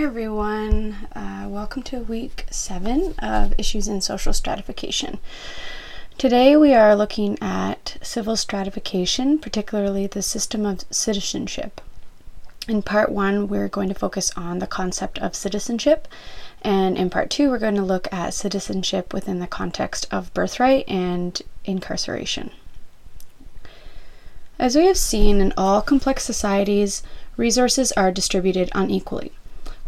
Hi, everyone. Uh, welcome to week seven of Issues in Social Stratification. Today, we are looking at civil stratification, particularly the system of citizenship. In part one, we're going to focus on the concept of citizenship, and in part two, we're going to look at citizenship within the context of birthright and incarceration. As we have seen in all complex societies, resources are distributed unequally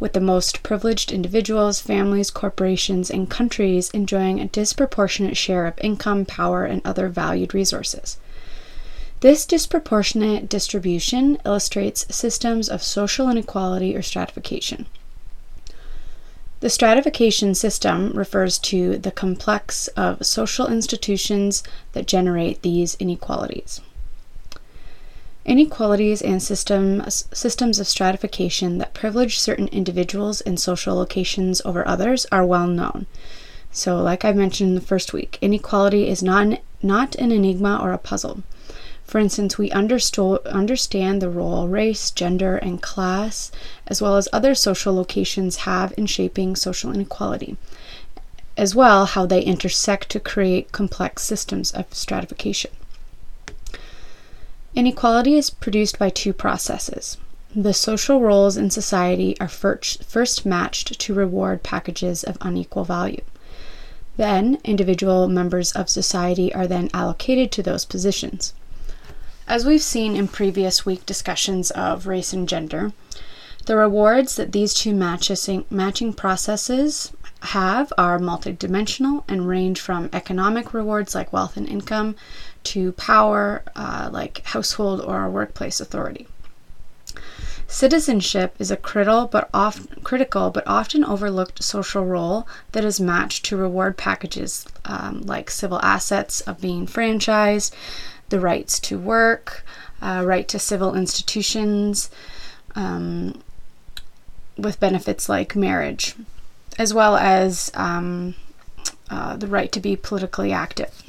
with the most privileged individuals, families, corporations, and countries enjoying a disproportionate share of income, power, and other valued resources. This disproportionate distribution illustrates systems of social inequality or stratification. The stratification system refers to the complex of social institutions that generate these inequalities. Inequalities and systems, systems of stratification that privilege certain individuals and social locations over others are well known. So, like I mentioned in the first week, inequality is not an, not an enigma or a puzzle. For instance, we understand the role race, gender, and class, as well as other social locations, have in shaping social inequality, as well how they intersect to create complex systems of stratification. Inequality is produced by two processes. The social roles in society are first matched to reward packages of unequal value. Then, individual members of society are then allocated to those positions. As we've seen in previous week discussions of race and gender, the rewards that these two matching processes have are multidimensional and range from economic rewards like wealth and income to power uh, like household or workplace authority. Citizenship is a critical but, oft, critical but often overlooked social role that is matched to reward packages um, like civil assets of being franchised, the rights to work, uh, right to civil institutions, um, with benefits like marriage, as well as um, uh, the right to be politically active.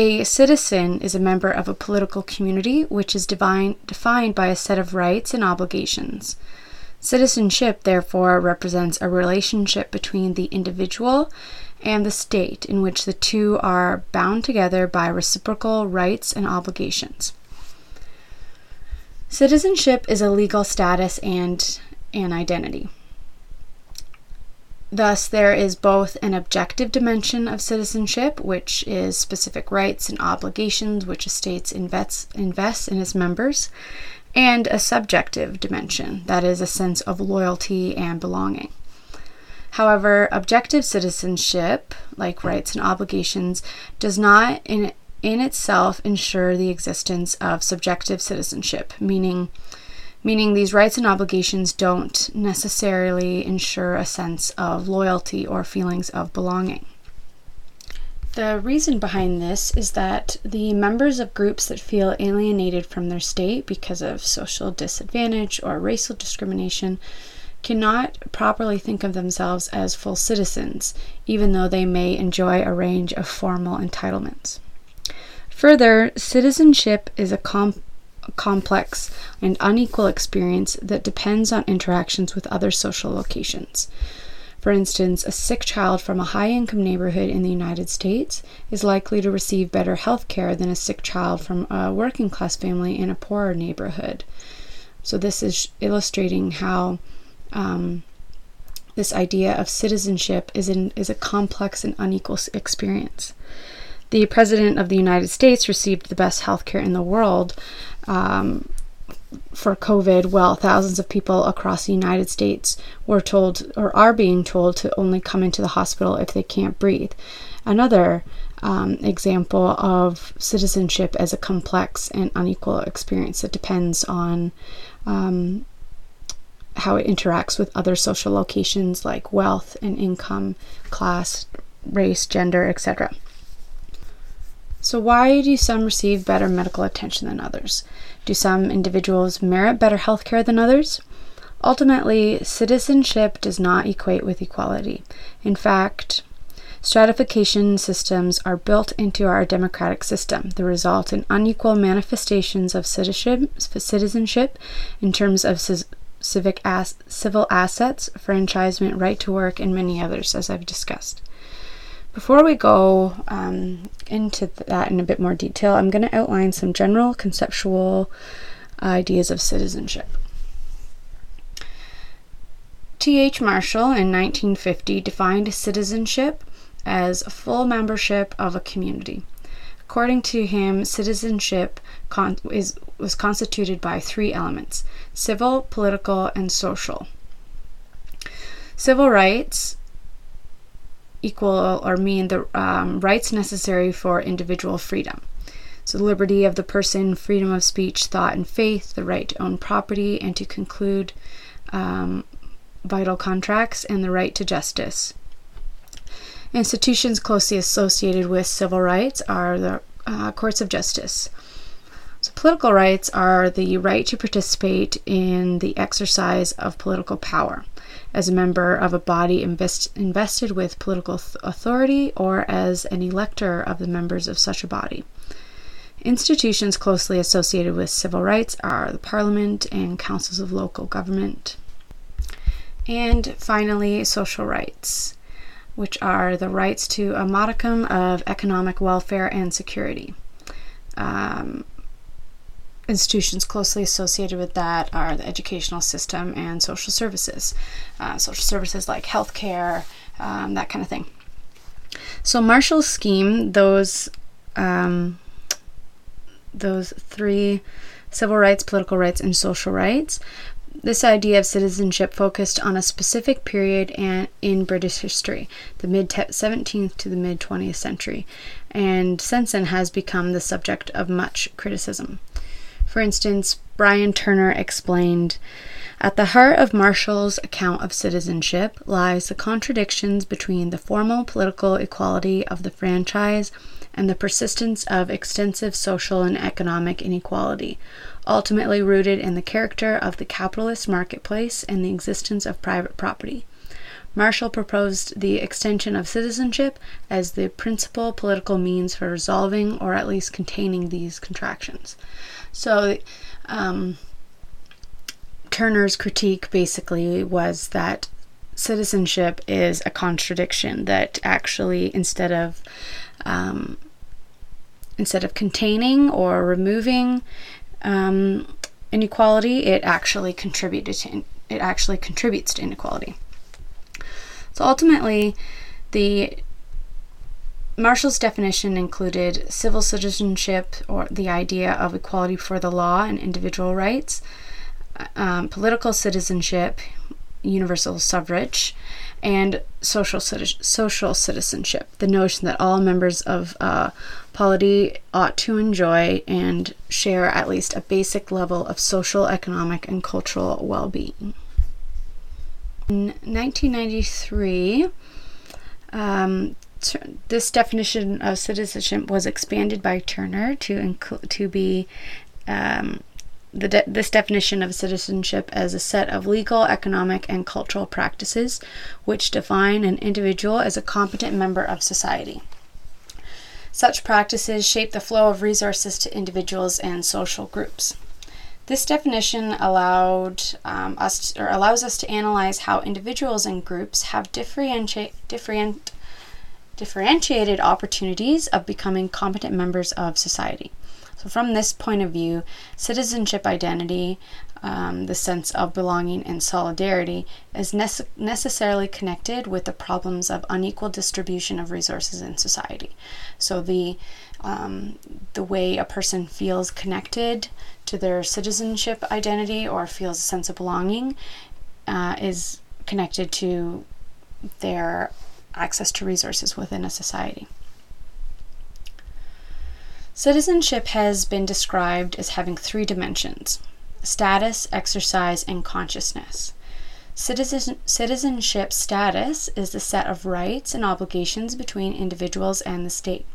A citizen is a member of a political community which is divine, defined by a set of rights and obligations. Citizenship, therefore, represents a relationship between the individual and the state in which the two are bound together by reciprocal rights and obligations. Citizenship is a legal status and an identity. Thus, there is both an objective dimension of citizenship, which is specific rights and obligations which a state invests, invests in its members, and a subjective dimension, that is, a sense of loyalty and belonging. However, objective citizenship, like rights and obligations, does not in, in itself ensure the existence of subjective citizenship, meaning meaning these rights and obligations don't necessarily ensure a sense of loyalty or feelings of belonging. The reason behind this is that the members of groups that feel alienated from their state because of social disadvantage or racial discrimination cannot properly think of themselves as full citizens, even though they may enjoy a range of formal entitlements. Further, citizenship is a comp- complex, and unequal experience that depends on interactions with other social locations. For instance, a sick child from a high income neighborhood in the United States is likely to receive better health care than a sick child from a working class family in a poorer neighborhood. So, this is illustrating how um, this idea of citizenship is, in, is a complex and unequal experience. The President of the United States received the best health care in the world, um, for COVID, well, thousands of people across the United States were told or are being told to only come into the hospital if they can't breathe. Another um, example of citizenship as a complex and unequal experience that depends on um, how it interacts with other social locations like wealth and income, class, race, gender, etc. So, why do some receive better medical attention than others? Do some individuals merit better health care than others? Ultimately, citizenship does not equate with equality. In fact, stratification systems are built into our democratic system that result in unequal manifestations of citizenship in terms of civic as- civil assets, franchisement, right to work, and many others, as I've discussed. Before we go um, into that in a bit more detail, I'm going to outline some general conceptual ideas of citizenship. T.H. Marshall in 1950 defined citizenship as full membership of a community. According to him, citizenship con- is, was constituted by three elements civil, political, and social. Civil rights equal or mean the um, rights necessary for individual freedom. So, liberty of the person, freedom of speech, thought, and faith, the right to own property and to conclude um, vital contracts, and the right to justice. Institutions closely associated with civil rights are the uh, courts of justice. So, political rights are the right to participate in the exercise of political power as a member of a body invest, invested with political th- authority or as an elector of the members of such a body. Institutions closely associated with civil rights are the Parliament and councils of local government. And finally, social rights, which are the rights to a modicum of economic welfare and security. Um, institutions closely associated with that are the educational system and social services. Uh, social services like healthcare, um, that kind of thing. So Marshall's scheme, those um, those three civil rights, political rights, and social rights. This idea of citizenship focused on a specific period and in British history, the mid 17th to the mid 20th century, and since then has become the subject of much criticism. For instance, Bryan Turner explained At the heart of Marshall's account of citizenship lies the contradictions between the formal political equality of the franchise and the persistence of extensive social and economic inequality, ultimately rooted in the character of the capitalist marketplace and the existence of private property. Marshall proposed the extension of citizenship as the principal political means for resolving or at least containing these contractions. So, um, Turner's critique basically was that citizenship is a contradiction, that actually, instead of um, instead of containing or removing um, inequality, it actually contributed to it actually contributes to inequality. So ultimately, the Marshall's definition included civil citizenship or the idea of equality for the law and individual rights, um, political citizenship, universal suffrage, and social social citizenship. The notion that all members of uh, polity ought to enjoy and share at least a basic level of social, economic, and cultural well-being. In 1993, um, this definition of citizenship was expanded by Turner to include to be um, the de- this definition of citizenship as a set of legal, economic, and cultural practices which define an individual as a competent member of society. Such practices shape the flow of resources to individuals and social groups. This definition allowed um, us to, or allows us to analyze how individuals and groups have differenti- different, differentiated opportunities of becoming competent members of society. So, from this point of view, citizenship identity, um, the sense of belonging and solidarity, is nece- necessarily connected with the problems of unequal distribution of resources in society. So, the um, the way a person feels connected to their citizenship identity or feels a sense of belonging uh, is connected to their access to resources within a society. Citizenship has been described as having three dimensions status, exercise, and consciousness. Citizen, citizenship status is the set of rights and obligations between individuals and the state.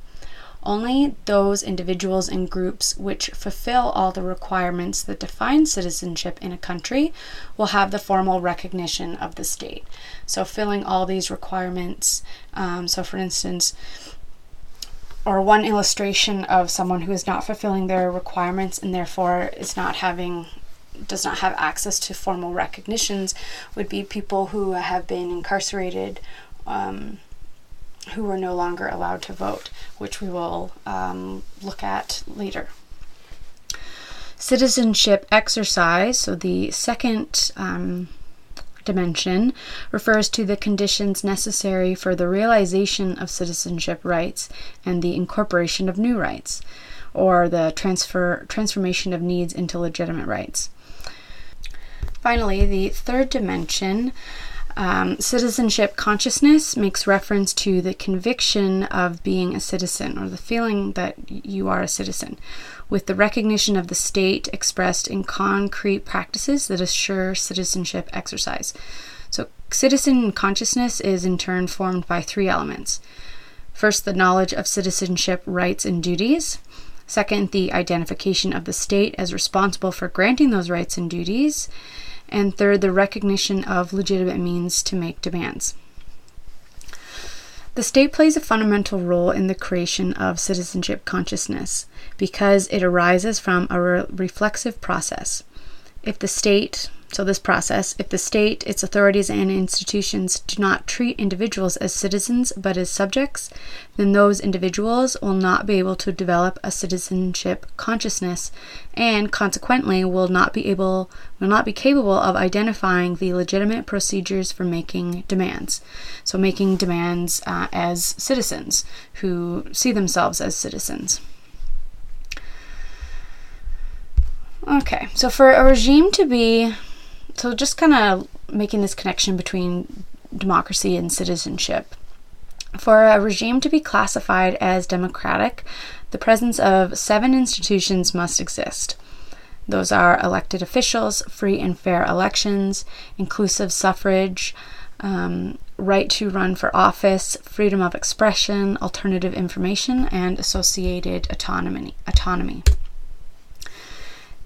Only those individuals and groups which fulfill all the requirements that define citizenship in a country will have the formal recognition of the state. So, filling all these requirements, um, so for instance, or one illustration of someone who is not fulfilling their requirements and therefore is not having does not have access to formal recognitions would be people who have been incarcerated um, who are no longer allowed to vote, which we will um, look at later. Citizenship exercise, so the second um, dimension, refers to the conditions necessary for the realization of citizenship rights and the incorporation of new rights, or the transfer transformation of needs into legitimate rights. Finally, the third dimension um, citizenship consciousness makes reference to the conviction of being a citizen or the feeling that you are a citizen, with the recognition of the state expressed in concrete practices that assure citizenship exercise. So, citizen consciousness is in turn formed by three elements. First, the knowledge of citizenship rights and duties. Second, the identification of the state as responsible for granting those rights and duties and third, the recognition of legitimate means to make demands. The state plays a fundamental role in the creation of citizenship consciousness because it arises from a re- reflexive process. If the state, so, this process, if the state, its authorities, and institutions do not treat individuals as citizens but as subjects, then those individuals will not be able to develop a citizenship consciousness and consequently will not be able will not be capable of identifying the legitimate procedures for making demands. So making demands uh, as citizens who see themselves as citizens. Okay, so for a regime to be so just kind of making this connection between democracy and citizenship. For a regime to be classified as democratic, the presence of seven institutions must exist. Those are elected officials, free and fair elections, inclusive suffrage, um, right to run for office, freedom of expression, alternative information, and associated autonomy. autonomy.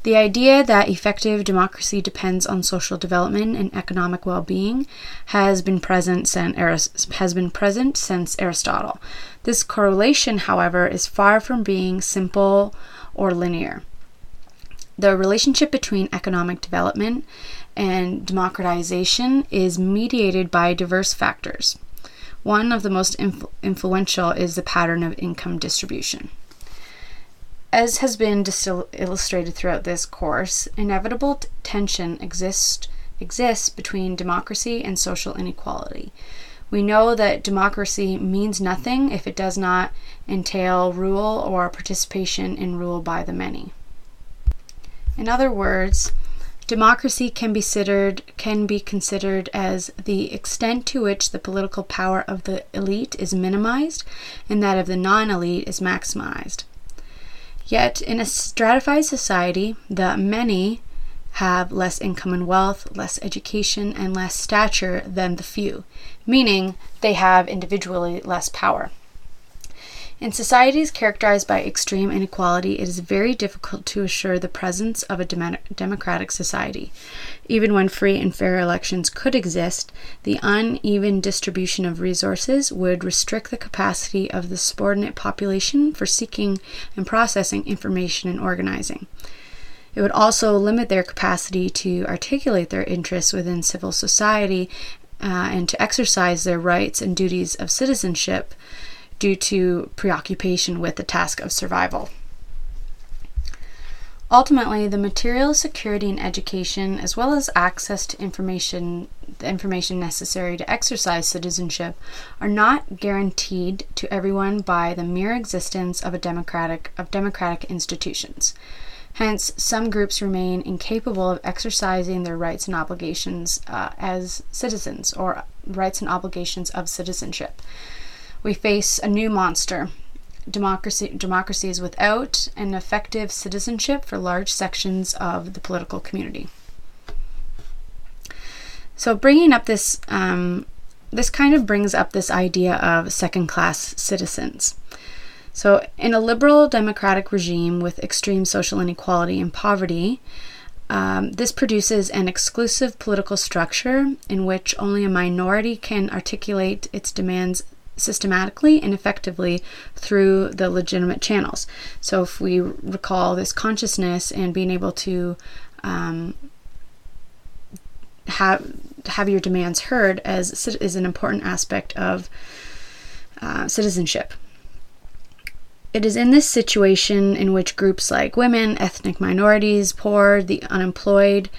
The idea that effective democracy depends on social development and economic well-being has been present since has been present since Aristotle. This correlation, however, is far from being simple or linear. The relationship between economic development and democratization is mediated by diverse factors. One of the most influ- influential is the pattern of income distribution. As has been distil- illustrated throughout this course, inevitable t- tension exists exists between democracy and social inequality. We know that democracy means nothing if it does not entail rule or participation in rule by the many. In other words, democracy can be considered can be considered as the extent to which the political power of the elite is minimized and that of the non-elite is maximized. Yet, in a stratified society, the many have less income and wealth, less education, and less stature than the few, meaning they have individually less power. In societies characterized by extreme inequality, it is very difficult to assure the presence of a dem- democratic society. Even when free and fair elections could exist, the uneven distribution of resources would restrict the capacity of the subordinate population for seeking and processing information and organizing. It would also limit their capacity to articulate their interests within civil society uh, and to exercise their rights and duties of citizenship due to preoccupation with the task of survival. Ultimately, the material security and education, as well as access to information, the information necessary to exercise citizenship, are not guaranteed to everyone by the mere existence of a democratic of democratic institutions. Hence, some groups remain incapable of exercising their rights and obligations uh, as citizens or rights and obligations of citizenship we face a new monster. Democracy, democracy is without an effective citizenship for large sections of the political community. So, bringing up this, um, this kind of brings up this idea of second class citizens. So, in a liberal democratic regime with extreme social inequality and poverty, um, this produces an exclusive political structure in which only a minority can articulate its demands systematically and effectively through the legitimate channels. So, if we recall this consciousness and being able to um, have have your demands heard as is an important aspect of uh, citizenship. It is in this situation in which groups like women, ethnic minorities, poor, the unemployed,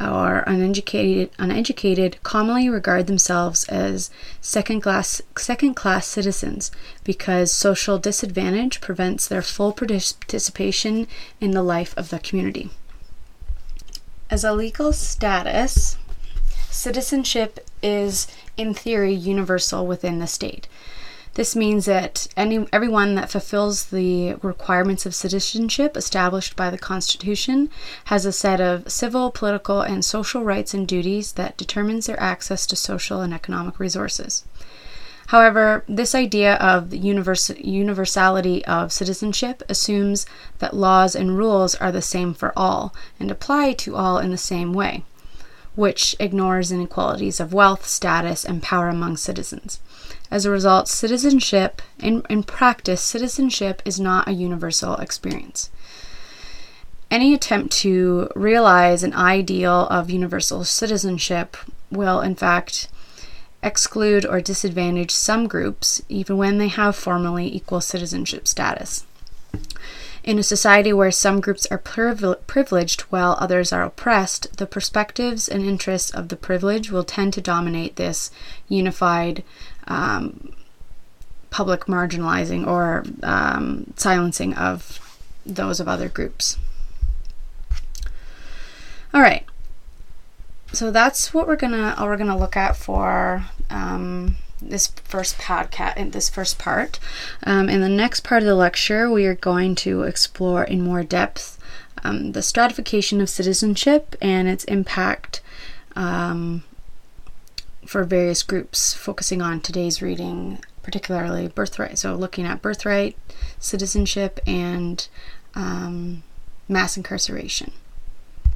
or uneducated, uneducated commonly regard themselves as second class second class citizens because social disadvantage prevents their full participation in the life of the community. As a legal status, citizenship is in theory universal within the state. This means that any everyone that fulfills the requirements of citizenship established by the Constitution has a set of civil, political, and social rights and duties that determines their access to social and economic resources. However, this idea of the univers- universality of citizenship assumes that laws and rules are the same for all and apply to all in the same way, which ignores inequalities of wealth, status, and power among citizens. As a result, citizenship, in, in practice, citizenship is not a universal experience. Any attempt to realize an ideal of universal citizenship will, in fact, exclude or disadvantage some groups, even when they have formally equal citizenship status. In a society where some groups are privileged while others are oppressed, the perspectives and interests of the privileged will tend to dominate this unified um, public marginalizing or um, silencing of those of other groups. All right, so that's what we're gonna uh, we're gonna look at for um, this first podcast in this first part. Um, in the next part of the lecture, we are going to explore in more depth um, the stratification of citizenship and its impact um, for various groups, focusing on today's reading, particularly birthright. So, looking at birthright, citizenship, and um, mass incarceration.